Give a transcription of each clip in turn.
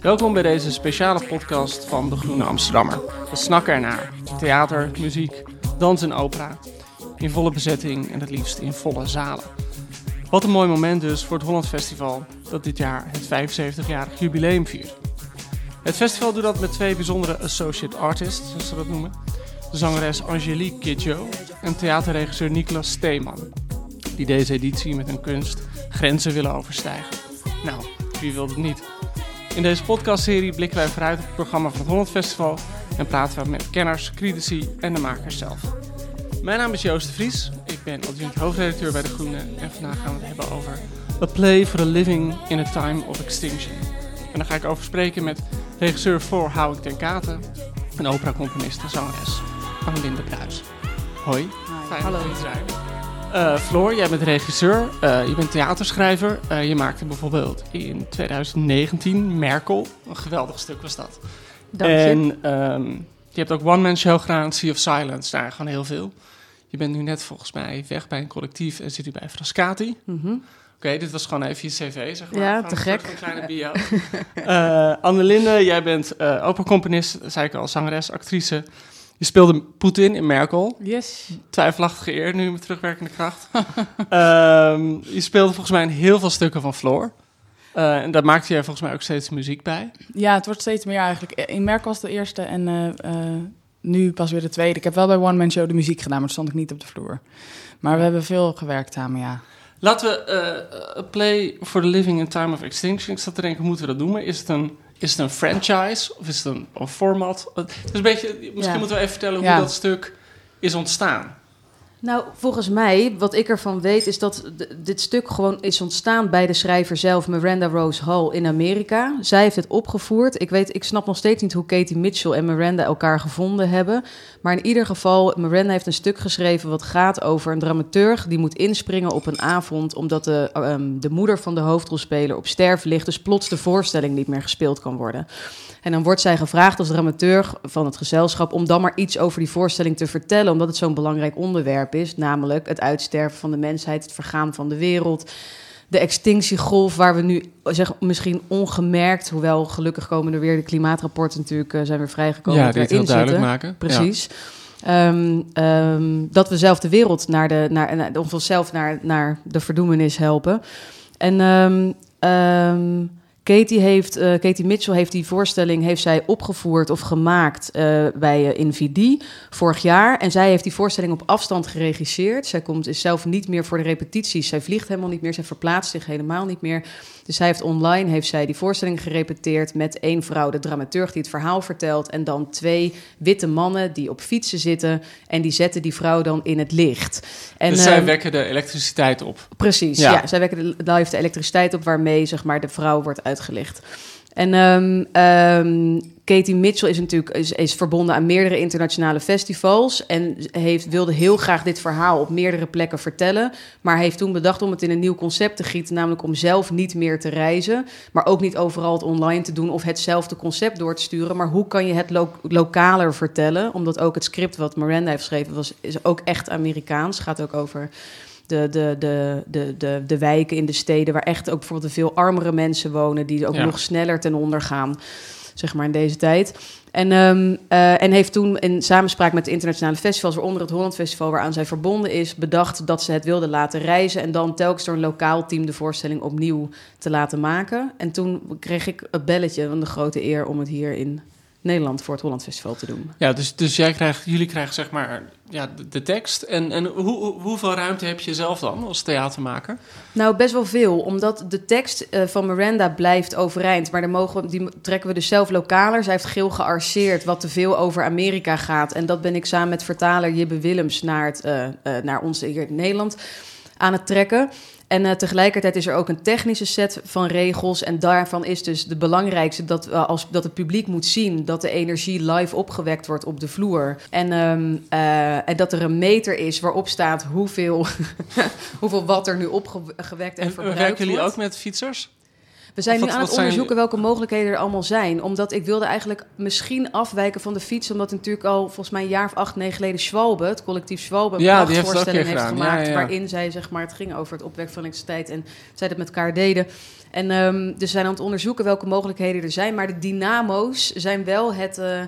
Welkom bij deze speciale podcast van De Groene Amsterdammer. We snakken ernaar. Theater, muziek, dans en opera. In volle bezetting en het liefst in volle zalen. Wat een mooi moment dus voor het Holland Festival, dat dit jaar het 75-jarig jubileum viert. Het festival doet dat met twee bijzondere associate artists, zoals ze dat noemen. De zangeres Angelique Kidjo en theaterregisseur Niklas Steeman. Die deze editie met hun kunst grenzen willen overstijgen. Nou, wie wil het niet? In deze podcastserie blikken wij vooruit op het programma van het Holland Festival en praten we met kenners, critici en de makers zelf. Mijn naam is Joost de Vries, ik ben adjunct hoofdredacteur bij De Groene en vandaag gaan we het hebben over A Play for the Living in a Time of Extinction. En daar ga ik over spreken met regisseur voor Hou ik ten Katen en operacomponist en zangeres Annelinde Bruis. Hoi, fijn hallo. dat je er Eh, Floor, jij bent regisseur, eh, je bent theaterschrijver. Eh, je maakte bijvoorbeeld in 2019 Merkel, een geweldig stuk was dat. Dank je. En ehm, je hebt ook one-man show gedaan, Sea of Silence, daar gewoon heel veel. Je bent nu net volgens mij weg bij een collectief en zit nu bij Frascati. Mhm. Oké, dit was gewoon even je cv, zeg maar. Ja, Gewoon te een gek. van kleine bio. Annelinde, jij bent eh operacomponist, zei ik al, zangeres, actrice. Je speelde Poetin in Merkel. Yes. Twijfelachtige eer, nu met terugwerkende kracht. Ehm, je speelde volgens mij in heel veel stukken van Floor. Eh, en daar maakte jij volgens mij ook steeds muziek bij. Ja, het wordt steeds meer eigenlijk. In Merk was de eerste en eh, eh, nu pas weer de tweede. Ik heb wel bij One Man Show de muziek gedaan, maar toen stond ik niet op de vloer. Maar we hebben veel gewerkt samen, ja. Laten we Play for the Living in Time of Extinction. Ik zat te denken, moeten we dat noemen? Is het een, is het een franchise of is het een, een format? Het is een beetje, misschien moeten we even vertellen hoe dat stuk is ontstaan. Nou, volgens mij, wat ik ervan weet, is dat dit stuk gewoon is ontstaan bij de schrijver zelf, Miranda Rose Hall in Amerika. Zij heeft het opgevoerd. Ik weet, ik snap nog steeds niet hoe Katie Mitchell en Miranda elkaar gevonden hebben. Maar in ieder geval, Miranda heeft een stuk geschreven wat gaat over een dramaturg die moet inspringen op een avond, omdat de, ehm, de moeder van de hoofdrolspeler op sterven ligt, dus plots de voorstelling niet meer gespeeld kan worden. En dan wordt zij gevraagd als dramaturg van het gezelschap om dan maar iets over die voorstelling te vertellen, omdat het zo'n belangrijk onderwerp is, namelijk het uitsterven van de mensheid, het vergaan van de wereld, de extinctiegolf waar we nu zeg, misschien ongemerkt, hoewel gelukkig komen er weer de klimaatrapporten natuurlijk eh, zijn weer vrijgekomen, ja, die het heel erin duidelijk zitten. maken. Precies. Ehm, ehm, dat we zelf de wereld naar de, naar, naar, of onszelf naar, naar de verdoemenis helpen. En ehm, Katie, heeft, eh, Katie Mitchell heeft die voorstelling heeft zij opgevoerd of gemaakt eh, bij eh, Invidie vorig jaar. En zij heeft die voorstelling op afstand geregisseerd. Zij komt, is zelf niet meer voor de repetities. Zij vliegt helemaal niet meer. Zij verplaatst zich helemaal niet meer. Dus zij heeft online heeft zij die voorstelling gerepeteerd met één vrouw, de dramaturg, die het verhaal vertelt. En dan twee witte mannen die op fietsen zitten. En die zetten die vrouw dan in het licht. En, dus zij wekken de elektriciteit op. Precies, Ja. ja. Zij wekken de, live de elektriciteit op waarmee zeg maar, de vrouw wordt uitgelicht. En ehm, ehm, Katie Mitchell is natuurlijk is, is verbonden aan meerdere internationale festivals. En heeft, wilde heel graag dit verhaal op meerdere plekken vertellen. Maar heeft toen bedacht om het in een nieuw concept te gieten. Namelijk om zelf niet meer te reizen. Maar ook niet overal het online te doen of hetzelfde concept door te sturen. Maar hoe kan je het lo- lokaler vertellen? Omdat ook het script wat Miranda heeft geschreven was, is ook echt Amerikaans. Gaat ook over de, de, de, de, de, de wijken in de steden... waar echt ook bijvoorbeeld veel armere mensen wonen... die ook Ja. nog sneller ten onder gaan, zeg maar, in deze tijd. En, ehm, eh, en heeft toen in samenspraak met de internationale festivals... waaronder het Holland Festival waaraan zij verbonden is... bedacht dat ze het wilde laten reizen... en dan telkens door een lokaal team de voorstelling opnieuw te laten maken. En toen kreeg ik een belletje van de grote eer... om het hier in Nederland voor het Holland Festival te doen. Ja, dus, dus jij krijgt, jullie krijgen zeg maar ja, de, de tekst. En, en hoe, hoe- hoeveel ruimte heb je zelf dan als theatermaker? Nou, best wel veel. Omdat de tekst eh, van Miranda blijft overeind. Maar daar mogen we, die trekken we dus zelf lokaler. Zij heeft geel gearseerd wat te veel over Amerika gaat. En dat ben ik samen met vertaler Jibbe Willems naar, het, eh, naar ons hier in Nederland aan het trekken. En eh, tegelijkertijd is er ook een technische set van regels. En daarvan is dus de belangrijkste dat, als, dat het publiek moet zien dat de energie live opgewekt wordt op de vloer. En, ehm, eh, en dat er een meter is waarop staat hoeveel, hoeveel watt er nu opgewekt en, En verbruikt werken jullie wordt. ook met fietsers? We zijn nu aan het zijn- onderzoeken welke mogelijkheden er allemaal zijn. Omdat ik wilde eigenlijk misschien afwijken van de fiets. Omdat natuurlijk al volgens mij een jaar of acht, negen geleden Schwalbe, het collectief Schwalbe, een Ja, die heeft heeft gedaan. gemaakt. Ja, ja, ja. Waarin zij, zeg maar, het ging over het opwekken van elektriciteit. En zij dat met elkaar deden. En ehm, dus we zijn aan het onderzoeken welke mogelijkheden er zijn. Maar de dynamo's zijn wel het, eh,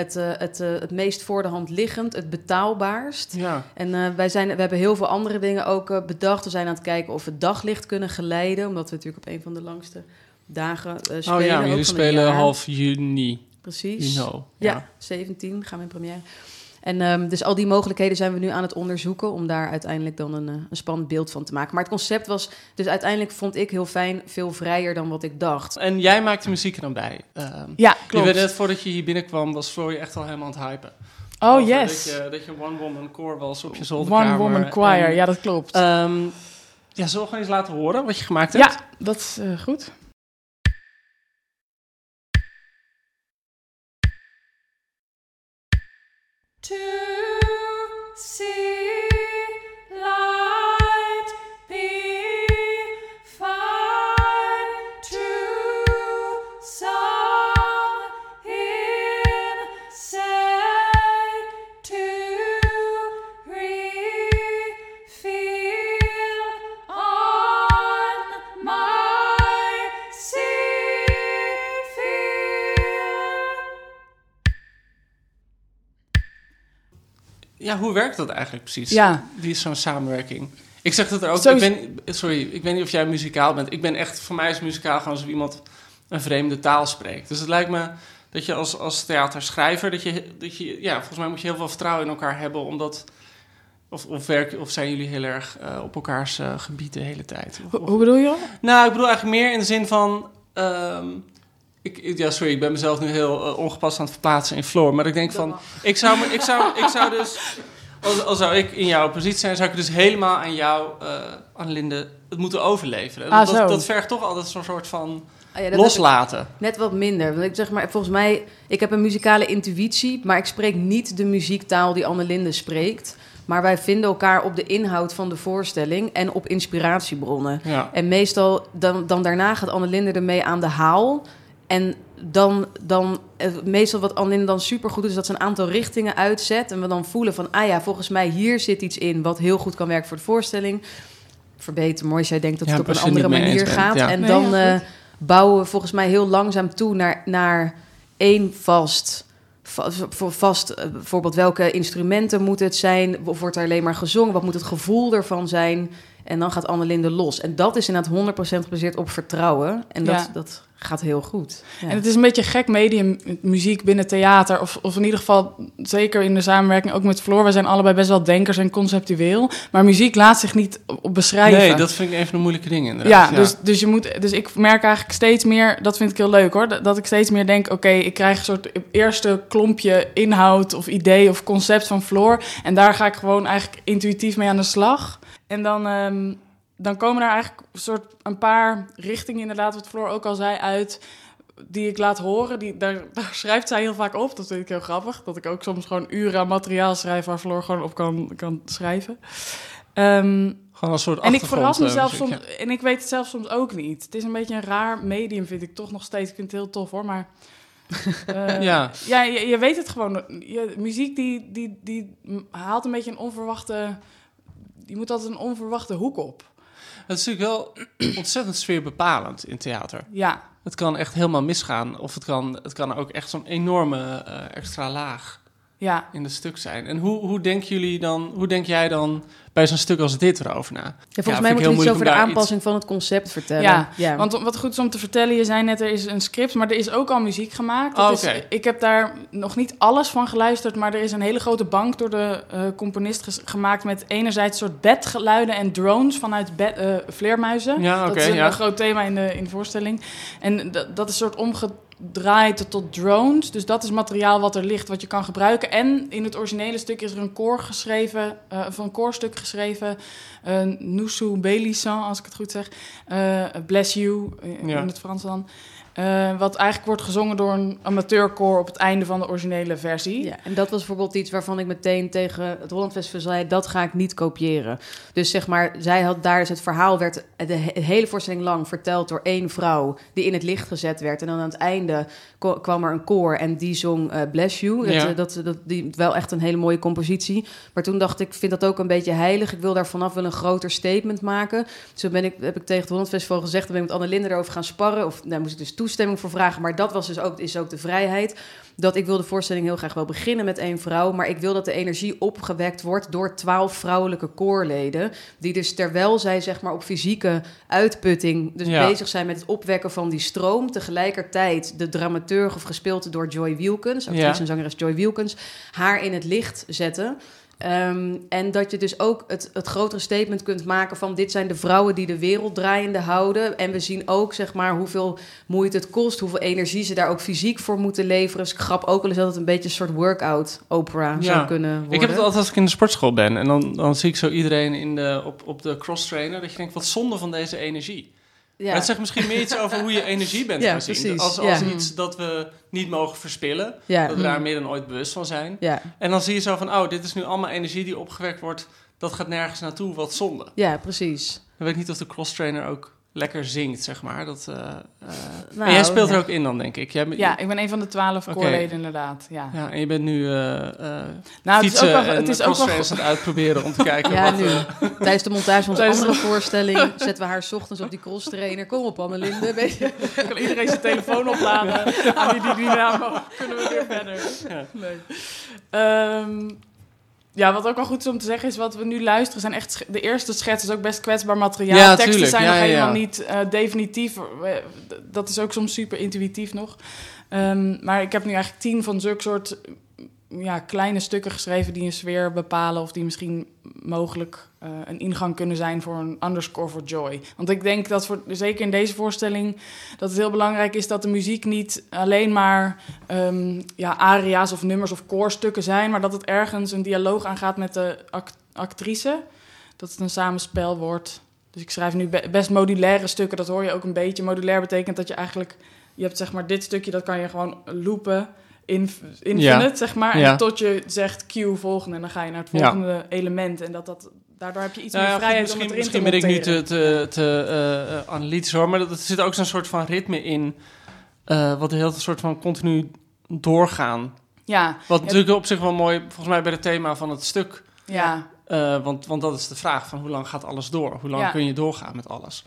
het, eh, het, eh, het meest voor de hand liggend, het betaalbaarst. Ja. En eh, wij zijn, we hebben heel veel andere dingen ook bedacht. We zijn aan het kijken of we daglicht kunnen geleiden. Omdat we natuurlijk op een van de langste dagen spelen. Oh ja, jullie spelen half juni. Precies. You know. Ja, 17 gaan we in première. En ehm, dus al die mogelijkheden zijn we nu aan het onderzoeken... om daar uiteindelijk dan een, eh, een spannend beeld van te maken. Maar het concept was dus uiteindelijk, vond ik heel fijn... veel vrijer dan wat ik dacht. En jij maakt de muziek er dan bij. Ehm, Ja, je klopt. werd net voordat je hier binnenkwam, was Floor je echt al helemaal aan het hypen. Oh, Over yes. Dat je, dat je een one-woman core was op je zolderkamer. One Woman Choir, En, ja, dat klopt. ehm, ja, zullen we gewoon eens laten horen wat je gemaakt hebt? ja, dat is eh, goed. To see Ja, hoe werkt dat eigenlijk precies? Ja. Die is zo'n samenwerking. Ik zeg dat er ook. Zo- Ik ben, sorry, ik weet niet of jij muzikaal bent. Ik ben echt, voor mij is muzikaal gewoon alsof iemand een vreemde taal spreekt. Dus het lijkt me dat je als, als theaterschrijver, dat je, dat je, ja, volgens mij moet je heel veel vertrouwen in elkaar hebben, omdat. Of, of, werk, of zijn jullie heel erg eh, op elkaars eh, gebied de hele tijd? Of- Ho- of- hoe bedoel je? nou, ik bedoel eigenlijk meer in de zin van. ehm, ik, ja, sorry, ik ben mezelf nu heel eh, ongepast aan het verplaatsen in Floor. Maar ik denk van. Ik zou, me, ik zou, ik zou dus. Als, als zou ik in jouw positie zijn, zou ik dus helemaal aan jou, eh aan Linde, het moeten overleveren. Ah, dat, dat vergt toch altijd zo'n soort van Ah ja, loslaten. Net wat minder. Want ik zeg maar, volgens mij, ik heb een muzikale intuïtie, maar ik spreek niet de muziektaal die Annelinde spreekt. Maar wij vinden elkaar op de inhoud van de voorstelling en op inspiratiebronnen. Ja. En meestal, dan, dan daarna gaat Annelinde ermee aan de haal. En dan, dan meestal wat Annelinde dan supergoed doet, is dat ze een aantal richtingen uitzet. En we dan voelen van, ah ja, volgens mij hier zit iets in wat heel goed kan werken voor de voorstelling. Verbeter, mooi als jij denkt dat Ja, het op een andere manier bent, gaat. ja. En Nee, dan ja, eh, goed. bouwen we volgens mij heel langzaam toe naar, naar één vast. va- Voor vast, eh, bijvoorbeeld welke instrumenten moeten het zijn? Of wordt er alleen maar gezongen? Wat moet het gevoel ervan zijn? En dan gaat Annelinde los. En dat is inderdaad 100% gebaseerd op vertrouwen. En dat, Ja. dat gaat heel goed. Ja. En het is een beetje een gek medium, muziek binnen theater. Of, of in ieder geval, zeker in de samenwerking ook met Floor. We zijn allebei best wel denkers en conceptueel. Maar muziek laat zich niet op beschrijven. Nee, dat vind ik een van de moeilijke dingen inderdaad. Ja, Dus, dus, je moet, dus ik merk eigenlijk steeds meer, dat vind ik heel leuk hoor, dat, dat ik steeds meer denk, oké, ik krijg een soort eerste klompje inhoud of idee of concept van Floor. En daar ga ik gewoon eigenlijk intuïtief mee aan de slag. En dan, ehm, dan komen er eigenlijk een soort een paar richtingen, inderdaad, wat Floor ook al zei, uit die ik laat horen. Die, daar, daar schrijft zij heel vaak op. Dat vind ik heel grappig. Dat ik ook soms gewoon uren aan materiaal schrijf waar Floor gewoon op kan, kan schrijven. Ehm, Gewoon een soort en ik verras eh, mezelf soms, en ik weet het zelf soms ook niet. Het is een beetje een raar medium, vind ik toch nog steeds. Ik vind het heel tof hoor, maar. eh, Ja. ja, je, je weet het gewoon. Je, muziek die, die, die haalt een beetje een onverwachte. Die moet altijd een onverwachte hoek op. Het is natuurlijk wel ontzettend sfeerbepalend in theater. Ja, Het kan echt helemaal misgaan. Of het kan, het kan ook echt zo'n enorme eh, extra laag ja. in het stuk zijn. En hoe, hoe denken jullie dan, hoe denk jij dan bij zo'n stuk als dit erover na? Ja, volgens mij we heel iets over de aanpassing van het concept vertellen. Ja, ja. Want wat goed is om te vertellen, je zei net, er is een script, maar er is ook al muziek gemaakt. Dat Oh, is- ik heb daar nog niet alles van geluisterd, maar er is een hele grote bank door de eh, componist gemaakt met enerzijds soort bedgeluiden en drones vanuit bed, eh, vleermuizen. Ja, dat is een, groot thema in de, in de voorstelling. En dat, dat is een soort omgedraaid tot drones. Dus dat is materiaal wat er ligt, wat je kan gebruiken. En in het originele stuk is er een koor geschreven, eh, of een koorstuk geschreven. Uh, Nusu Bélissan, als ik het goed zeg. Eh, Bless You, eh, Ja. in het Frans dan. Eh, wat eigenlijk wordt gezongen door een amateurkoor op het einde van de originele versie. Ja, en dat was bijvoorbeeld iets waarvan ik meteen tegen het Holland Festival zei... dat ga ik niet kopiëren. Dus zeg maar, zij had daar... Dus het verhaal werd de he- hele voorstelling lang verteld door één vrouw... die in het licht gezet werd. En dan aan het einde kwam er een koor en die zong eh, Bless You. Dat, Ja. eh, dat, dat, die, wel echt een hele mooie compositie. Maar toen dacht ik, ik vind dat ook een beetje heilig. Ik wil daar vanaf wel een groter statement maken. Dus toen ben ik, heb ik tegen het Holland Festival gezegd... dan ben ik met Anne Linde erover gaan sparren. Of daar moest ik dus toestemming voor vragen. Maar dat was dus ook, is ook de vrijheid dat ik wil de voorstelling heel graag wel beginnen met één vrouw, maar ik wil dat de energie opgewekt wordt door twaalf vrouwelijke koorleden, die dus terwijl zij zeg maar op fysieke uitputting dus Ja. bezig zijn met het opwekken van die stroom, tegelijkertijd de dramaturg of gespeeld door Joy Wilkins, actrice Ja. en zangeres Joy Wilkins, haar in het licht zetten. Ehm, en dat je dus ook het, het grotere statement kunt maken van dit zijn de vrouwen die de wereld draaiende houden. En we zien ook zeg maar hoeveel moeite het kost, hoeveel energie ze daar ook fysiek voor moeten leveren. Dus ik grap ook wel eens dat het een beetje een soort workout opera Ja. zou kunnen worden. Ik heb het altijd als ik in de sportschool ben. En dan, dan zie ik zo iedereen in de, op, op de cross trainer. Dat je denkt, wat zonde van deze energie. Ja. Het zegt misschien meer iets over hoe je energie bent Ja, gaan zien. precies. Als, Ja. als iets dat we niet mogen verspillen. ja. Dat we daar meer dan ooit bewust van zijn. En dan zie je zo van, oh, dit is nu allemaal energie die opgewekt wordt. Dat gaat nergens naartoe, wat zonde. ja, precies. Dan weet ik niet of de cross trainer ook lekker zingt, zeg maar. Dat, eh, eh, Nou, en jij speelt ja. er ook in dan, denk ik. Jij, Ja, ik ben een van de twaalf Oké. koorleden inderdaad. Ja. ja, en je bent nu eh eh Nou, het is fietsen ook wel, en het is ook wel cross-trainers aan het uitproberen om te kijken Ja, wat... nu. Tijdens de montage van onze andere voorstelling zetten we haar ochtends op die cross trainer. Kom op, Annelinde. Weet je? kan iedereen zijn telefoon opladen. Aan die die dynamo kunnen we weer verder. Ja. Leuk. Ehm, ja, wat ook wel goed is om te zeggen is wat we nu luisteren zijn echt de eerste schets is ook best kwetsbaar materiaal. Ja, Teksten tuurlijk. zijn Ja, nog ja, helemaal niet eh, definitief. D- Dat is ook soms super intuïtief nog. Ehm, maar ik heb nu eigenlijk tien van zulke soort ja, kleine stukken geschreven die een sfeer bepalen of die misschien mogelijk eh, een ingang kunnen zijn voor een underscore for joy. Want ik denk dat voor, zeker in deze voorstelling dat het heel belangrijk is dat de muziek niet alleen maar ehm, ja, aria's of nummers of koorstukken zijn, maar dat het ergens een dialoog aangaat met de act- actrice. Dat het een samenspel wordt. Dus ik schrijf nu be- best modulaire stukken, dat hoor je ook een beetje. Modulair betekent dat je eigenlijk, je hebt zeg maar dit stukje, dat kan je gewoon loopen. In, infinite, Ja. zeg maar. Ja. En tot je zegt cue volgende. En dan ga je naar het Ja. volgende element. En dat, dat, daardoor heb je iets Nou meer ja, vrijheid om misschien, erin misschien te ben ik nu te, te, te eh, eh, analytisch hoor, maar dat- er zit ook zo'n soort van ritme in, eh, wat de hele tijd soort van continu doorgaan. Ja, Wat Ja. natuurlijk op zich wel mooi, volgens mij bij het thema van het stuk, ja. eh, want, want dat is de vraag van hoe lang gaat alles door? Hoe lang Ja. kun je doorgaan met alles?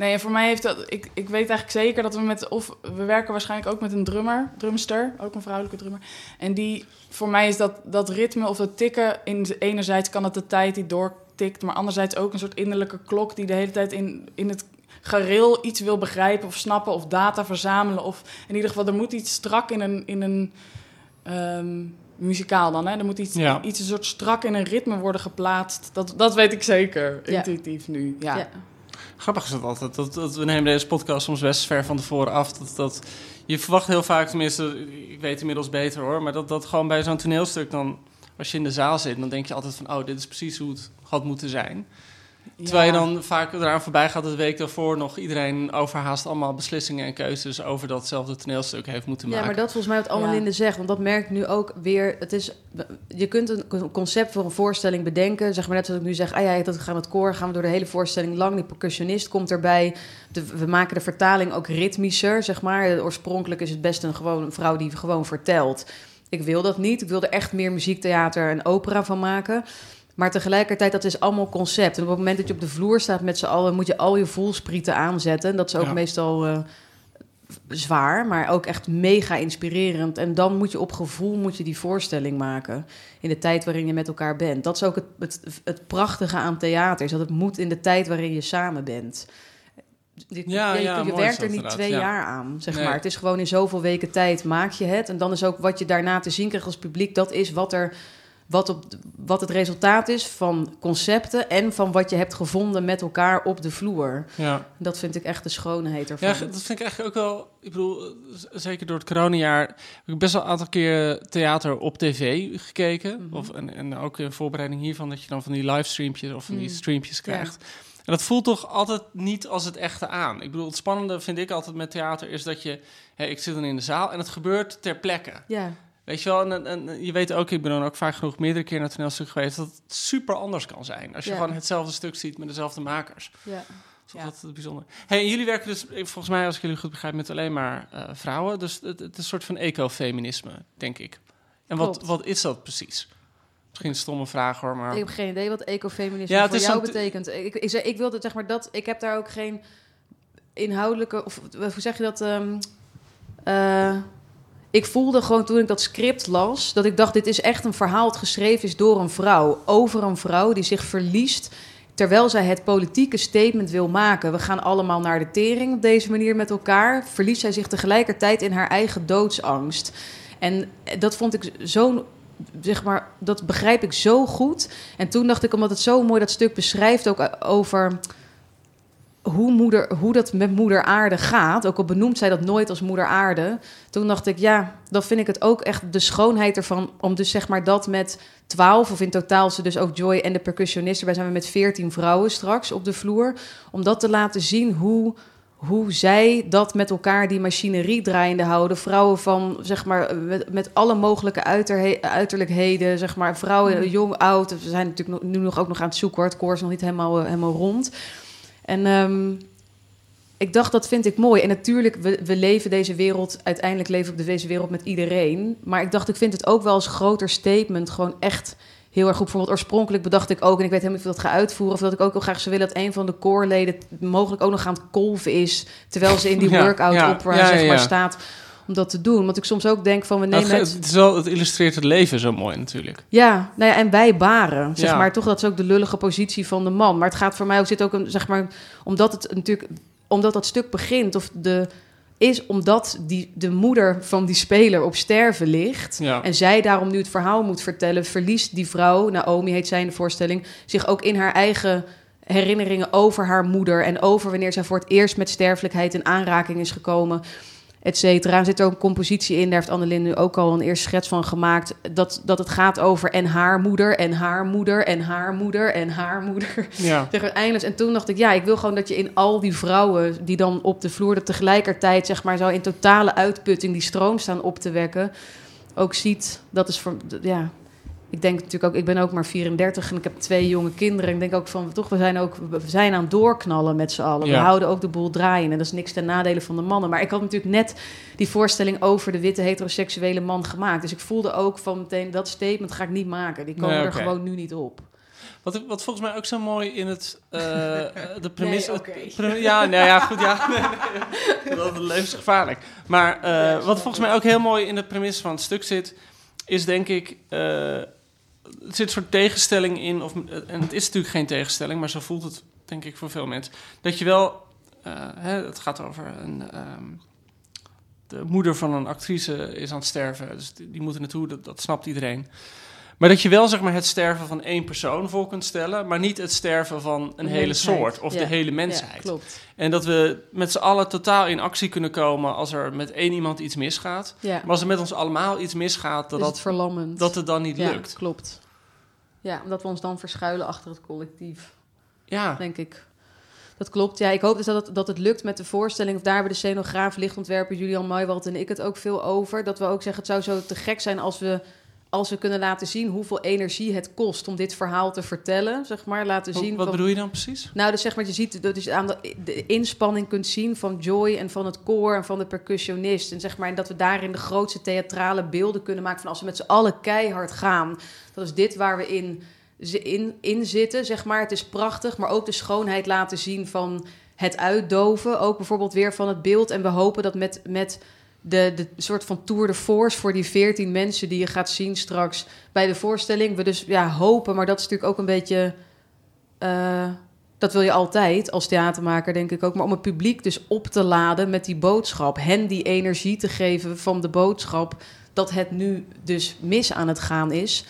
Nee, en voor mij heeft dat... Ik, ik weet eigenlijk zeker dat we met... Of we werken waarschijnlijk ook met een drummer, drumster. Ook een vrouwelijke drummer. En die... Voor mij is dat, dat ritme of dat tikken... In, enerzijds kan het de tijd die doortikt... maar anderzijds ook een soort innerlijke klok... die de hele tijd in, in het gareel iets wil begrijpen of snappen... of data verzamelen. Of in ieder geval, er moet iets strak in een... In een ehm, muzikaal dan, hè? Er moet iets, Ja. iets een soort strak in een ritme worden geplaatst. Dat, dat weet ik zeker, Ja. intuïtief nu. Ja. Ja. Grappig is het altijd. Dat, dat, we nemen deze podcast soms best ver van tevoren af. Dat, dat, je verwacht heel vaak, tenminste, ik weet inmiddels beter hoor, maar dat, dat gewoon bij zo'n toneelstuk dan, als je in de zaal zit, dan denk je altijd van, oh, dit is precies hoe het had moeten zijn. Terwijl je Ja. dan vaak eraan voorbij gaat dat de week daarvoor nog iedereen overhaast allemaal beslissingen en keuzes over datzelfde toneelstuk heeft moeten Ja, maken. maar dat volgens mij wat Annelinde zegt. Want dat merk ik nu ook weer. Het is, je kunt een concept voor een voorstelling bedenken. Zeg maar net zoals ik nu zeg. Ah ja, dat gaan we het koor. Gaan we door de hele voorstelling lang. Die percussionist komt erbij. De, we maken de vertaling ook ritmischer. Zeg maar. Oorspronkelijk is het best een, gewoon, een vrouw die gewoon vertelt. Ik wil dat niet. Ik wil er echt meer muziektheater en opera van maken. Maar tegelijkertijd, dat is allemaal concept. En op het moment dat je op de vloer staat met z'n allen... moet je al je voelsprieten aanzetten. En dat is ook Ja. meestal... eh, zwaar, maar ook echt mega inspirerend. En dan moet je op gevoel moet je die voorstelling maken in de tijd waarin je met elkaar bent. Dat is ook het, het, het prachtige aan theater, is dat het moet in de tijd waarin je samen bent. Je, Ja, je, ja, je werkt er niet twee ja. jaar aan, zeg Nee. maar. Het is gewoon in zoveel weken tijd maak je het. En dan is ook wat je daarna te zien krijgt als publiek... dat is wat, er, wat, op, wat het resultaat is van concepten... en van wat je hebt gevonden met elkaar op de vloer. Ja. Dat vind ik echt de schoonheid ervan. Ja, dat vind ik eigenlijk ook wel. Ik bedoel, zeker door het coronajaar heb ik best wel een aantal keer theater op tv gekeken. Mhm. of, en, en ook in voorbereiding hiervan dat je dan van die livestreamjes of van die Mm. streampjes Ja. krijgt. En dat voelt toch altijd niet als het echte aan. Ik bedoel, het spannende vind ik altijd met theater is dat je... Hè, ik zit dan in de zaal en het gebeurt ter plekke. Ja, Weet je wel, en, je weet ook, ik ben dan ook vaak genoeg meerdere keer naar het toneelstuk geweest... dat het super anders kan zijn. Als je Ja. gewoon hetzelfde stuk ziet met dezelfde makers. ja. Dus. Dat is bijzonder. Hey, jullie werken dus, volgens mij, als ik jullie goed begrijp, met alleen maar eh, vrouwen. Dus het, het is een soort van ecofeminisme, denk ik. En wat, Klopt. wat is dat precies? Misschien een stomme vraag hoor, maar... Ik heb geen idee wat ecofeminisme Ja, voor jou betekent. Ik, ik, ik wilde zeg maar dat. Ik heb daar ook geen inhoudelijke. Of hoe zeg je dat? ehm, eh, ik voelde gewoon toen ik dat script las. dat ik dacht: dit is echt een verhaal dat geschreven is door een vrouw. Over een vrouw die zich verliest. terwijl zij het politieke statement wil maken. We gaan allemaal naar de tering op deze manier met elkaar. Verliest zij zich tegelijkertijd in haar eigen doodsangst. En dat vond ik zo'n. Zeg maar, dat begrijp ik zo goed. En toen dacht ik, omdat het zo mooi dat stuk beschrijft, ook over hoe, moeder, hoe dat met moeder aarde gaat. Ook al benoemt zij dat nooit als moeder aarde. Toen dacht ik, ja, dan vind ik het ook echt de schoonheid ervan. Om dus zeg maar dat met twaalf, of in totaal ze dus ook Joy en de percussionisten. Wij zijn we met veertien vrouwen straks op de vloer. Om dat te laten zien hoe, hoe zij dat met elkaar, die machinerie draaiende houden. Vrouwen van, zeg maar, met, met alle mogelijke uiterlijkheden. Zeg maar, vrouwen, jong, oud. We zijn natuurlijk nu nog ook nog aan het zoeken hoor. Het koor is nog niet helemaal, eh, helemaal rond. En ehm, ik dacht, dat vind ik mooi. En natuurlijk, we, we leven deze wereld... Uiteindelijk leven we deze wereld met iedereen. Maar ik dacht, ik vind het ook wel als groter statement... gewoon echt heel erg goed. Bijvoorbeeld oorspronkelijk bedacht ik ook... en ik weet helemaal niet of ik dat ga uitvoeren... of dat ik ook wel graag zou willen... dat een van de koorleden mogelijk ook nog aan het kolven is... terwijl ze in die Ja, workout ja, opera ja, zeg maar, staat... om dat te doen. Want ik soms ook denk van... we Nou, nemen het, het... het, is wel, het illustreert het leven zo mooi natuurlijk. Ja, nou ja, en wij baren. Zeg Ja. maar toch, dat is ook de lullige positie van de man. Maar het gaat voor mij ook, zit ook een, zeg maar, omdat het natuurlijk, omdat dat stuk begint, of de, is omdat die, de moeder van die speler op sterven ligt. Ja. En zij daarom nu het verhaal moet vertellen, verliest die vrouw, Naomi heet zij in de voorstelling, zich ook in haar eigen herinneringen over haar moeder en over wanneer zij voor het eerst met sterfelijkheid in aanraking is gekomen et cetera. Er zit ook een compositie in, daar heeft Annelien nu ook al een eerste schets van gemaakt, dat, dat het gaat over en haar moeder, en haar moeder, en haar moeder, en haar moeder. Ja. Eindeloos. En toen dacht ik, ja, ik wil gewoon dat je in al die vrouwen die dan op de vloer er tegelijkertijd, zeg maar, zo in totale uitputting die stroom staan op te wekken, ook ziet, dat is voor, ja... Ik denk natuurlijk ook, ik ben ook maar 34 en ik heb twee jonge kinderen. Ik denk ook van, toch, we zijn ook, we zijn aan het doorknallen met z'n allen. We houden ook de boel draaien en dat is niks ten nadele van de mannen. Maar ik had natuurlijk net die voorstelling over de witte heteroseksuele man gemaakt. Dus ik voelde ook van meteen, dat statement ga ik niet maken. Die komen Nee, er gewoon nu niet op. Wat, wat volgens mij ook zo mooi in het... eh, de premisse... Nee, pre- ja, nou ja, goed, ja. Nee, nee, dat is levensgevaarlijk. Maar eh, wat volgens mij ook heel mooi in de premisse van het stuk zit... is denk ik... eh, er zit een soort tegenstelling in... Of, en het is natuurlijk geen tegenstelling... maar zo voelt het denk ik voor veel mensen... dat je wel... eh, hè, het gaat over een... ehm, de moeder van een actrice is aan het sterven. Dus die, die moet er naartoe, dat, dat snapt iedereen. Maar dat je wel zeg maar, het sterven van één persoon voor kunt stellen, maar niet het sterven van een De hele mensheid, soort of ja. de hele Ja, mensheid. klopt. en dat we met z'n allen totaal in actie kunnen komen als er met één iemand iets misgaat. Ja, Maar als er met ons allemaal iets misgaat, dat, dat, verlammend. dat het dan niet ja, lukt. klopt. Ja, omdat we ons dan verschuilen achter het collectief. Ja, denk ik. Dat klopt. Ja, ik hoop dus dat het, dat het lukt met de voorstelling. Of daar hebben de scenograaf, lichtontwerper Julian Maaiwald en ik het ook veel over. Dat we ook zeggen, het zou zo te gek zijn als we, als we kunnen laten zien hoeveel energie het kost om dit verhaal te vertellen. Zeg maar, laten zien. wat van- bedoel je dan precies? Nou, dus zeg maar, je ziet dat je aan de, de inspanning kunt zien van Joy en van het koor en van de percussionist. En zeg maar, en dat we daarin de grootste theatrale beelden kunnen maken van als we met z'n allen keihard gaan. Dat is dit waar we in, in, in zitten, zeg maar. Het is prachtig, maar ook de schoonheid laten zien van het uitdoven. Ook bijvoorbeeld weer van het beeld. En we hopen dat met, met de, de soort van tour de force voor die veertien mensen die je gaat zien straks bij de voorstelling. We dus ja, hopen, maar dat is natuurlijk ook een beetje. eh, dat wil je altijd als theatermaker, denk ik ook. Maar om het publiek dus op te laden met die boodschap. Hen die energie te geven van de boodschap. Dat het nu dus mis aan het gaan is.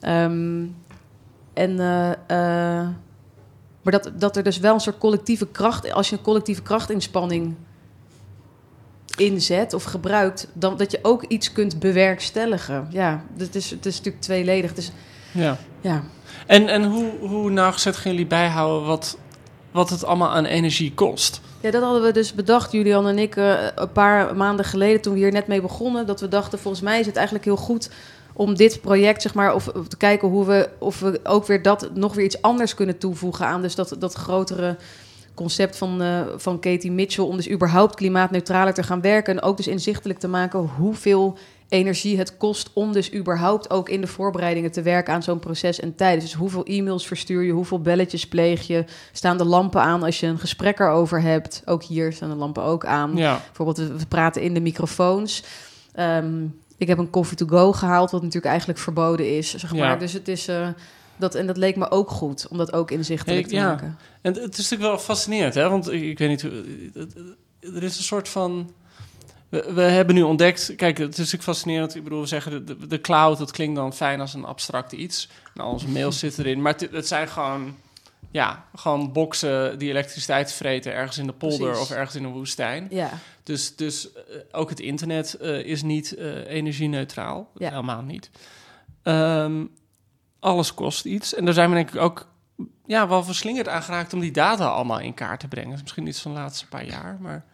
Ehm, en. eh, eh, maar dat, dat er dus wel een soort collectieve kracht. Als je een collectieve krachtinspanning inzet of gebruikt, dan dat je ook iets kunt bewerkstelligen. Ja, het is, het is natuurlijk tweeledig. Dus Ja. ja, En, en hoe, hoe nauwgezet gaan jullie bijhouden wat, wat het allemaal aan energie kost. Ja, dat hadden we dus bedacht, Julian en ik, eh, een paar maanden geleden toen we hier net mee begonnen. Dat we dachten, volgens mij is het eigenlijk heel goed om dit project, zeg maar, of, of te kijken hoe we, of we ook weer dat nog weer iets anders kunnen toevoegen aan. Dus dat, dat grotere concept van, eh, van Katie Mitchell om dus überhaupt klimaatneutraler te gaan werken. En ook dus inzichtelijk te maken hoeveel energie het kost om dus überhaupt ook in de voorbereidingen te werken aan zo'n proces en tijd. Dus hoeveel e-mails verstuur je, hoeveel belletjes pleeg je, staan de lampen aan als je een gesprek erover hebt. Ook hier staan de lampen ook aan. Ja, Bijvoorbeeld, we praten in de microfoons. Ehm, ik heb een coffee to go gehaald, wat natuurlijk eigenlijk verboden is. Zeg maar. Ja. Dus het is. eh, dat, en dat leek me ook goed om dat ook inzichtelijk te ja. maken. en het is natuurlijk wel fascinerend, hè? Want ik, weet niet, het- er is een soort van... We, we hebben nu ontdekt, kijk, het is natuurlijk fascinerend. Ik bedoel, we zeggen de, de, cloud, dat klinkt dan fijn als een abstract iets. Al onze mails zitten erin. Maar het, het zijn gewoon, ja, gewoon boxen die elektriciteit vreten ergens in de polder Precies. of ergens in een woestijn. Ja, Dus, dus eh, ook het internet eh, is niet eh, energie-neutraal. Ja. Helemaal niet. Ehm, alles kost iets. En daar zijn we denk ik ook ja, wel verslingerd aan geraakt om die data allemaal in kaart te brengen. Misschien iets van de laatste paar jaar, maar...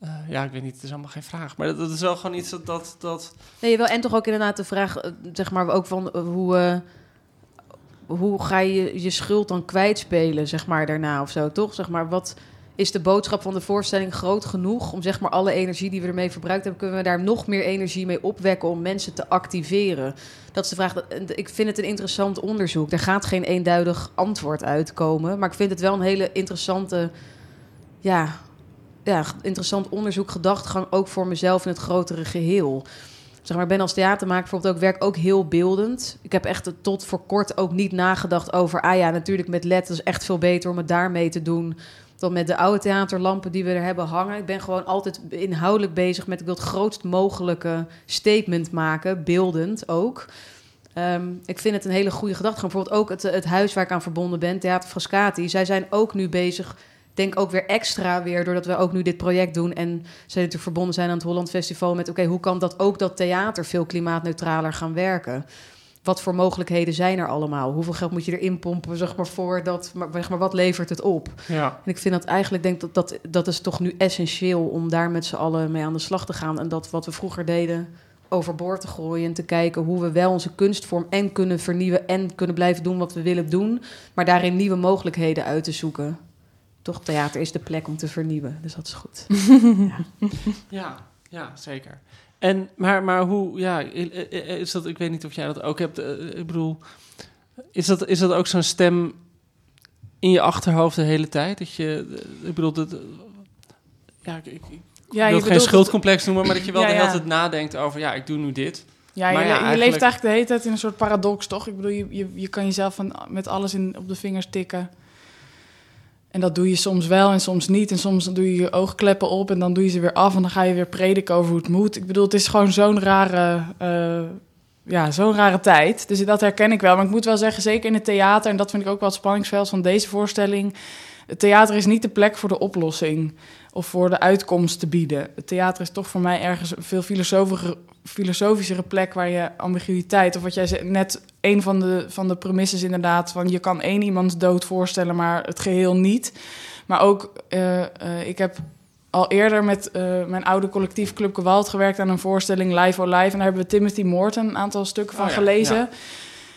eh, ja, ik weet niet, het is allemaal geen vraag. Maar dat, is wel gewoon iets dat... dat, dat nee, wel en toch ook inderdaad de vraag, eh, zeg maar ook van eh, hoe, hoe ga je je schuld dan kwijtspelen, zeg maar daarna of zo, toch? Zeg maar, wat is de boodschap van de voorstelling groot genoeg om zeg maar alle energie die we ermee verbruikt hebben, kunnen we daar nog meer energie mee opwekken om mensen te activeren? Dat is de vraag. En Ik vind het een interessant onderzoek. Er gaat geen eenduidig antwoord uitkomen, maar ik vind het wel een hele interessante, ja, ja, interessant onderzoek, gedachtegang ook voor mezelf in het grotere geheel. Zeg maar, ik ben als theatermaker bijvoorbeeld ook werk ook heel beeldend. Ik heb echt tot voor kort ook niet nagedacht over, ah ja, natuurlijk met is echt veel beter om het daarmee te doen dan met de oude theaterlampen die we er hebben hangen. Ik ben gewoon altijd inhoudelijk bezig met ik wil het grootst mogelijke statement maken, beeldend ook. Ehm, ik vind het een hele goede gedachte. Bijvoorbeeld ook het, het huis waar ik aan verbonden ben, Theater Frascati. Zij zijn ook nu bezig, denk ook weer extra weer, doordat we ook nu dit project doen. En zij natuurlijk verbonden zijn aan het Holland Festival met, oké, hoe kan dat ook dat theater veel klimaatneutraler gaan werken? Wat voor mogelijkheden zijn er allemaal? Hoeveel geld moet je erin pompen, zeg maar, voor dat, maar, zeg maar, wat levert het op? ja. En ik vind dat eigenlijk, denk dat, dat dat is toch nu essentieel om daar met z'n allen mee aan de slag te gaan. En dat wat we vroeger deden, overboord te gooien en te kijken hoe we wel onze kunstvorm en kunnen vernieuwen en kunnen blijven doen wat we willen doen, maar daarin nieuwe mogelijkheden uit te zoeken. Toch, theater is de plek om te vernieuwen, dus dat is goed. Ja, ja, zeker. En, maar, maar hoe, ja, is dat, ik weet niet of jij dat ook hebt, eh, ik bedoel, is dat, is dat ook zo'n stem in je achterhoofd de hele tijd? Dat je, eh, ik bedoel, dat, eh, ja, ik, ik, Ja, wil je het geen schuldcomplex noemen, maar dat je wel Ja, de hele tijd nadenkt over, ja, ik doe nu dit. Ja, Maar je, ja, je eigenlijk- leeft eigenlijk de hele tijd in een soort paradox, toch? Ik bedoel, je, je, je kan jezelf van, met alles in, op de vingers tikken. En dat doe je soms wel en soms niet. En soms doe je je oogkleppen op en dan doe je ze weer af... en dan ga je weer prediken over hoe het moet. Ik bedoel, het is gewoon zo'n rare, eh, ja, zo'n rare tijd. Dus dat herken ik wel. Maar ik moet wel zeggen, zeker in het theater... en dat vind ik ook wel het spanningsveld van deze voorstelling... het theater is niet de plek voor de oplossing... of voor de uitkomst te bieden. Het theater is toch voor mij ergens een veel filosofischer, filosofischere plek waar je ambiguïteit, of wat jij zei, net een van de, van de premisses inderdaad, van je kan één iemands dood voorstellen, maar het geheel niet. Maar ook, eh, eh, ik heb al eerder met eh, mijn oude collectief Club Gewalt gewerkt aan een voorstelling Live or Live. En daar hebben we Timothy Morton een aantal stukken van Oh ja, gelezen. ja.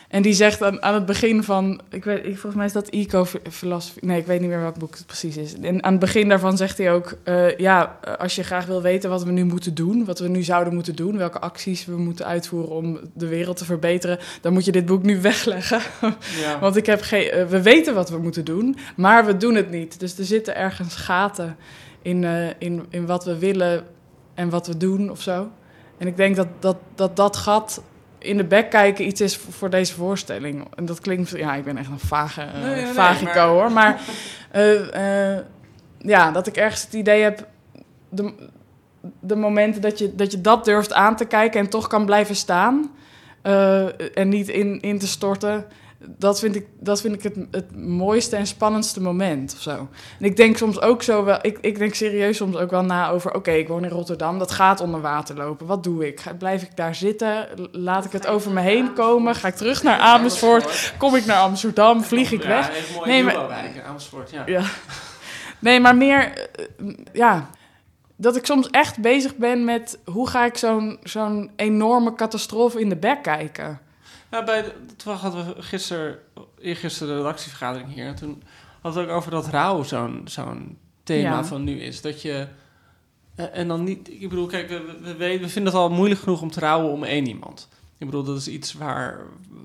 En die zegt aan, aan het begin van, ik weet, ik, volgens mij is dat eco-filosofie. Nee, ik weet niet meer welk boek het precies is. En aan het begin daarvan zegt hij ook, eh, ja, als je graag wil weten wat we nu moeten doen, wat we nu zouden moeten doen, welke acties we moeten uitvoeren om de wereld te verbeteren, dan moet je dit boek nu wegleggen. Ja. Want ik heb geen, eh, we weten wat we moeten doen, maar we doen het niet. Dus er zitten ergens gaten in, eh, in, in wat we willen en wat we doen of zo. En ik denk dat dat, dat, dat gat in de bek kijken iets is voor, deze voorstelling. En dat klinkt, ja, ik ben echt een vage, Nee, nee, nee, vagico maar- hoor. Maar eh, eh, ja, dat ik ergens het idee heb, de, de momenten dat je, dat je dat durft aan te kijken en toch kan blijven staan. eh, en niet in, in te storten. Dat vind ik, dat vind ik het, het mooiste en spannendste moment of zo. En ik denk soms ook zo wel, ik, ik denk serieus soms ook wel na over, oké, ik woon in Rotterdam, dat gaat onder water lopen. Wat doe ik? Ga, blijf ik daar zitten? Laat ik het over me heen komen? Ga ik terug naar Amersfoort? Kom ik naar Amsterdam? Vlieg ik weg? Nee, maar- wijk, Amersfoort, ja. Ja. Nee, maar meer, eh, ja, dat ik soms echt bezig ben met hoe ga ik zo'n zo'n enorme catastrofe in de bek kijken. Ja, bij de, toen hadden we gisteren, eergisteren de redactievergadering hier. En toen hadden we het ook over dat rouw zo'n zo'n thema Ja. van nu is. Dat je... eh, En dan niet... Ik bedoel, kijk, we, we, we, we vinden het al moeilijk genoeg om te rouwen om één iemand. Ik bedoel, dat is iets waar...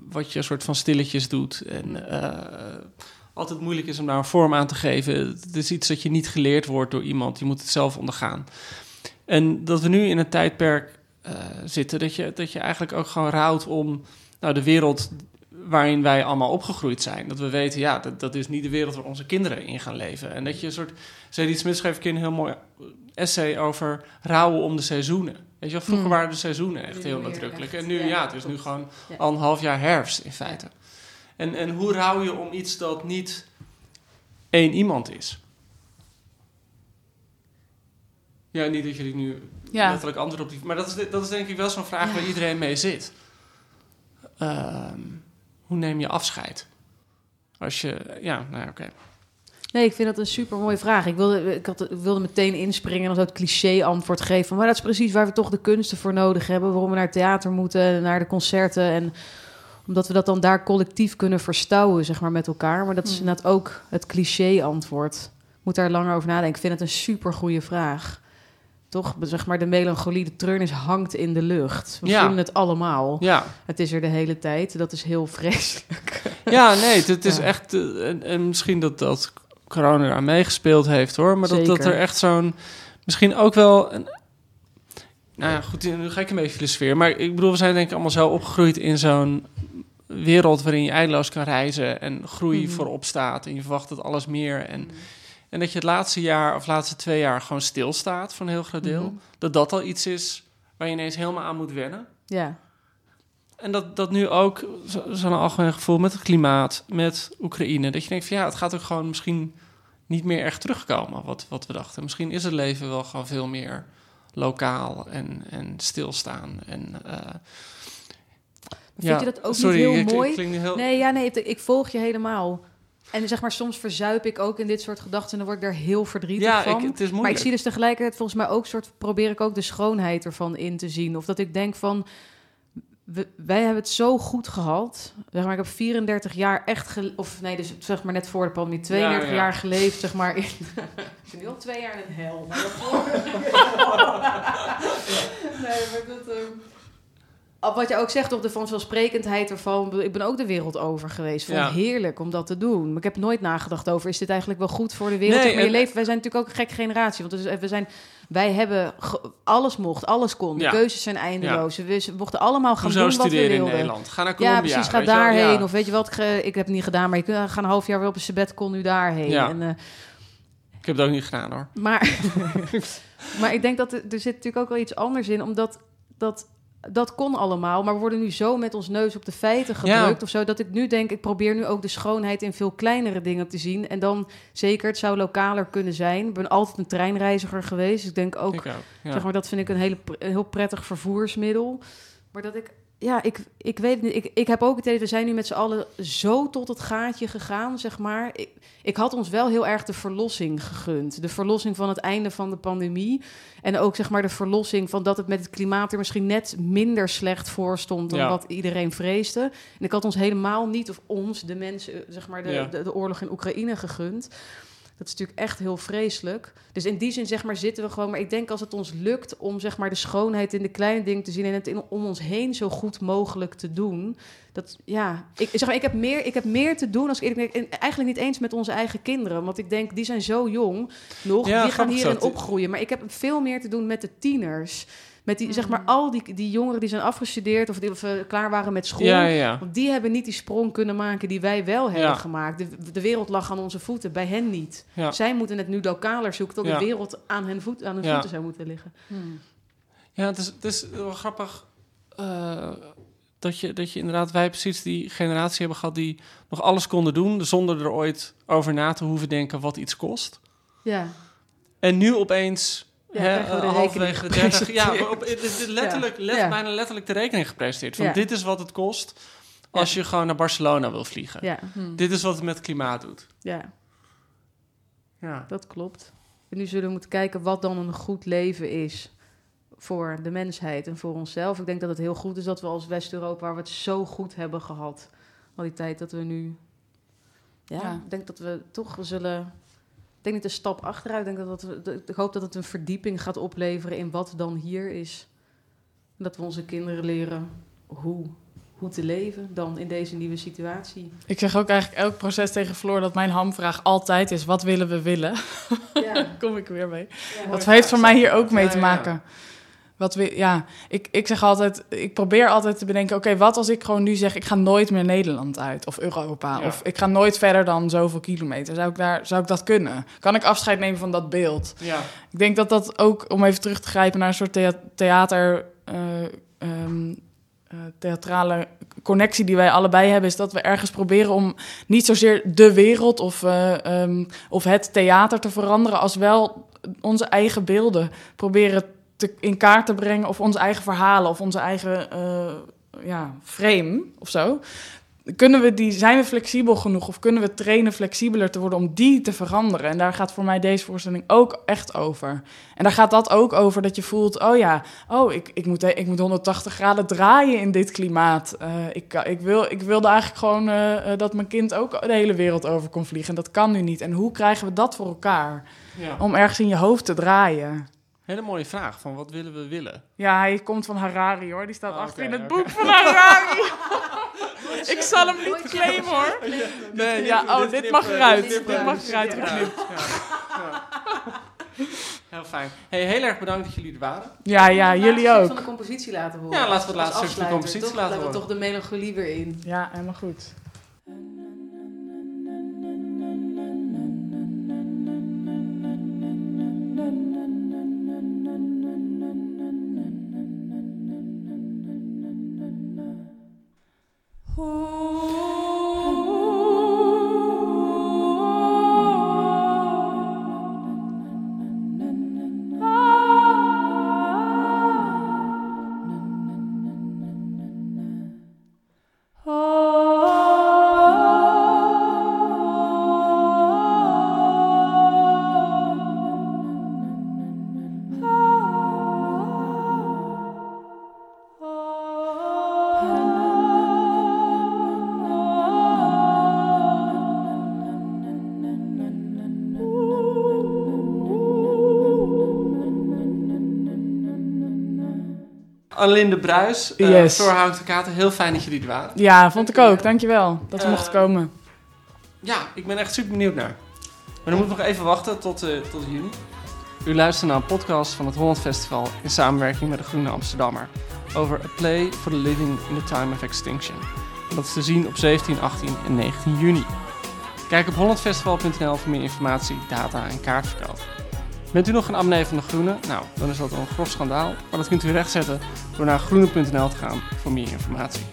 Wat je een soort van stilletjes doet. En eh, altijd moeilijk is om daar een vorm aan te geven. Het is iets dat je niet geleerd wordt door iemand. Je moet het zelf ondergaan. En dat we nu in een tijdperk eh, zitten... Dat je, dat je eigenlijk ook gewoon rouwt om nou, de wereld waarin wij allemaal opgegroeid zijn. Dat we weten, ja, dat, dat is niet de wereld waar onze kinderen in gaan leven. En dat je een soort... Sadie Smith schreef een keer een heel mooi essay over rouwen om de seizoenen. Weet je wel, vroeger Mm. waren de seizoenen echt Nu heel nadrukkelijk. En nu, ja, ja, het is nu gewoon Ja. al een half jaar herfst in feite. En, en hoe rouw je om iets dat niet één iemand is? Ja, niet dat jullie nu Ja. letterlijk antwoord op die... Maar dat is, dat is denk ik wel zo'n vraag waar iedereen mee zit. Ehm, hoe neem je afscheid? Als je... Ja, nou oké. Nee, ik vind dat een super mooie vraag. Ik wilde, ik, had, ik wilde meteen inspringen en als het cliché antwoord geven. Maar dat is precies waar we toch de kunsten voor nodig hebben. Waarom we naar het theater moeten, naar de concerten. En omdat we dat dan daar collectief kunnen verstouwen, zeg maar, met elkaar. Maar dat is Hmm. inderdaad ook het cliché antwoord. Moet daar langer over nadenken. Ik vind het een super goede vraag. Toch, zeg maar, de melancholie, de treurnis hangt in de lucht. We Ja. voelen het allemaal. Ja, Het is er de hele tijd. Dat is heel vreselijk. ja nee, het, is Ja. echt... eh, en, en misschien dat, dat corona eraan meegespeeld heeft, hoor. Maar dat, dat er echt zo'n... Misschien ook wel... Een, nou ja, goed, nu ga ik een beetje filosoferen. Maar ik bedoel, we zijn denk ik allemaal zo opgegroeid in zo'n wereld waarin je eindeloos kan reizen en groei Mhm. voorop staat en je verwacht dat alles meer. En, en dat je het laatste jaar of laatste twee jaar gewoon stilstaat voor een heel groot deel. Mhm. Dat dat al iets is waar je ineens helemaal aan moet wennen. Ja. En dat, dat nu ook zo- zo'n algemeen gevoel met het klimaat, met Oekraïne. Dat je denkt van ja, het gaat ook gewoon misschien niet meer echt terugkomen wat, wat we dachten. Misschien is het leven wel gewoon veel meer lokaal en, en stilstaan. En, eh, vind je dat ook sorry, niet heel mooi? heel... Nee, ja, nee, ik volg je helemaal. En zeg maar, soms verzuip ik ook in dit soort gedachten en dan word ik daar heel verdrietig ja, van. ik, het is maar ik zie dus tegelijkertijd volgens mij ook soort probeer ik ook de schoonheid ervan in te zien. Of dat ik denk van we- wij hebben het zo goed gehad. Zeg maar, ik heb 34 jaar echt of nee, dus zeg maar net voor de pandemie 32 Ja, ja. jaar geleefd, zeg maar. In, ik ben nu al twee jaar in een hel. Maar daarvoor... nee, maar dat. ehm, Wat je ook zegt, toch de vanzelfsprekendheid ervan. Ik ben ook de wereld over geweest. Vond Ja. het heerlijk om dat te doen. Maar ik heb nooit nagedacht over... is dit eigenlijk wel goed voor de wereld? Nee, maar je leeft, wij zijn natuurlijk ook een gekke generatie. Want dus, we zijn, wij hebben... alles mocht, alles kon. De Ja. keuzes zijn eindeloos. We, we mochten allemaal gaan Hoezo doen wat we studeren in wilden. Nederland? Ga naar Colombia. Ja, precies. Ga daarheen. Ja. Of weet je wat? ge- Ik heb het niet gedaan, maar je kunt gaan een half jaar weer op een sabbatical nu daarheen. Ja. En, eh, Ik heb het ook niet gedaan hoor. maar, maar ik denk dat er, er zit natuurlijk ook wel iets anders in, omdat dat, dat kon allemaal. Maar we worden nu zo met ons neus op de feiten Ja. gedrukt of zo, dat ik nu denk, ik probeer nu ook de schoonheid in veel kleinere dingen te zien. En dan zeker, het zou lokaler kunnen zijn. Ik ben altijd een treinreiziger geweest. Ik denk ook, Ik ook. Ja. zeg maar, dat vind ik een, hele, een heel prettig vervoersmiddel. Maar dat ik, ja, ik, ik weet niet. Ik, ik heb ook het idee, we zijn nu met z'n allen zo tot het gaatje gegaan, zeg maar. Ik, ik had ons wel heel erg de verlossing gegund. De verlossing van het einde van de pandemie. En ook, zeg maar, de verlossing van dat het met het klimaat er misschien net minder slecht voor stond dan Ja. wat iedereen vreesde. En ik had ons helemaal niet, of ons, de mensen, zeg maar, de, Ja. de, de oorlog in Oekraïne gegund. Dat is natuurlijk echt heel vreselijk. Dus in die zin zeg maar zitten we gewoon. Maar ik denk als het ons lukt om zeg maar de schoonheid in de kleine dingen te zien en het in, om ons heen zo goed mogelijk te doen. Dat ja, ik zeg maar, ik heb meer, ik heb meer te doen als ik eerlijk eigenlijk niet eens met onze eigen kinderen, want ik denk die zijn zo jong nog, Ja, die gaan hierin opgroeien. Maar ik heb veel meer te doen met de tieners. Met die, zeg maar, Mm. al die, die jongeren die zijn afgestudeerd of die of, eh, klaar waren met school. Ja, ja, ja. Want die hebben niet die sprong kunnen maken die wij wel hebben Ja. gemaakt. De, de wereld lag aan onze voeten, bij hen niet. Ja. Zij moeten het nu lokaler zoeken, tot Ja. de wereld aan hun, voet, aan hun Ja. voeten zou moeten liggen. Hmm. Ja, het is, het is wel grappig. Eh, dat je, dat je inderdaad, wij precies die generatie hebben gehad die nog alles konden doen zonder er ooit over na te hoeven denken wat iets kost. Ja, En nu opeens, Ja, de eh, halverwege de rekening 30, ja, op, het is letterlijk, Ja. let- Ja. bijna letterlijk de rekening gepresenteerd. Van Ja. dit is wat het kost als je gewoon naar Barcelona wil vliegen. ja, Dit is wat het met klimaat doet. ja, Ja. dat klopt. En nu zullen we moeten kijken wat dan een goed leven is voor de mensheid en voor onszelf. Ik denk dat het heel goed is dat we als West-Europa, waar we het zo goed hebben gehad, al die tijd dat we nu... Ja, Ja. ik denk dat we toch zullen... Ik denk niet een stap achteruit. Ik, denk dat we, dat- ik hoop dat het een verdieping gaat opleveren in wat dan hier is. En dat we onze kinderen leren hoe, hoe te leven dan in deze nieuwe situatie. Ik zeg ook eigenlijk elk proces tegen Floor dat mijn hamvraag altijd is: wat willen we willen? Ja, Daar kom ik weer mee. ja. Dat heeft voor mij hier ook mee Ja, te ja, maken. Wat we, ja, ik, ik zeg altijd, ik probeer altijd te bedenken: oké, wat als ik gewoon nu zeg, ik ga nooit meer Nederland uit of Europa, Ja. of ik ga nooit verder dan zoveel kilometer. Zou ik daar, zou ik dat kunnen? Kan ik afscheid nemen van dat beeld? Ja. Ik denk dat dat ook, om even terug te grijpen naar een soort thea- theater, eh, ehm, eh, theatrale connectie die wij allebei hebben, is dat we ergens proberen om niet zozeer de wereld of, eh, ehm, of het theater te veranderen, als wel onze eigen beelden proberen te, in kaart te brengen, of onze eigen verhalen, of onze eigen eh, ja, frame of zo. Kunnen we die, zijn we flexibel genoeg of kunnen we trainen flexibeler te worden om die te veranderen? En daar gaat voor mij deze voorstelling ook echt over. En daar gaat dat ook over dat je voelt, oh ja, oh, ik, ik, moet, ik moet 180 graden draaien in dit klimaat. Eh, ik, ik, wil, ik wilde eigenlijk gewoon eh, dat mijn kind ook de hele wereld over kon vliegen. En dat kan nu niet. En hoe krijgen we dat voor elkaar? ja. Om ergens in je hoofd te draaien. Hele mooie vraag van wat willen we willen? Ja, hij komt van Harari hoor. Die staat Ah, achter in het boek van Harari. ik zal hem niet claimen hoor. Nee, ja, oh, dit mag eruit. Dit mag eruit geknipt. Heel fijn. Hey, heel erg bedankt dat jullie er waren. Ja, ja, jullie van ook. de compositie laten horen. Ja, laten we het laatste stuk van de compositie laten Dan hebben we horen. toch de melancholie weer in. Ja, helemaal goed. Anlinde Bruis, uh, Yes. Floor Hout de Kater, heel fijn dat jullie er waren. Ja, vond ik ook. Dankjewel dat we Eh, mochten komen. Ja, ik ben echt super benieuwd naar. Maar dan moeten we nog even wachten tot, eh, tot juni. U luistert naar een podcast van het Holland Festival in samenwerking met de Groene Amsterdammer. Over A Play for the Living in the Time of Extinction. En dat is te zien op 17, 18 en 19 juni. Kijk op hollandfestival.nl voor meer informatie, data en kaartverkoop. Bent u nog een abonnee van de Groene? Nou, dan is dat een grof schandaal. Maar dat kunt u rechtzetten door naar groene.nl te gaan voor meer informatie.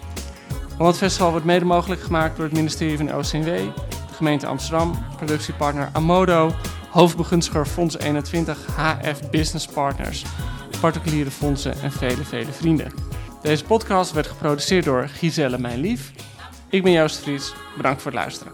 Holland Festival wordt mede mogelijk gemaakt door het ministerie van OCW, de gemeente Amsterdam, productiepartner Amodo, hoofdbegunstiger Fonds 21, HF Business Partners, particuliere fondsen en vele, vele vrienden. Deze podcast werd geproduceerd door Giselle Mijn Lief. Ik ben Joost Vries. Bedankt voor het luisteren.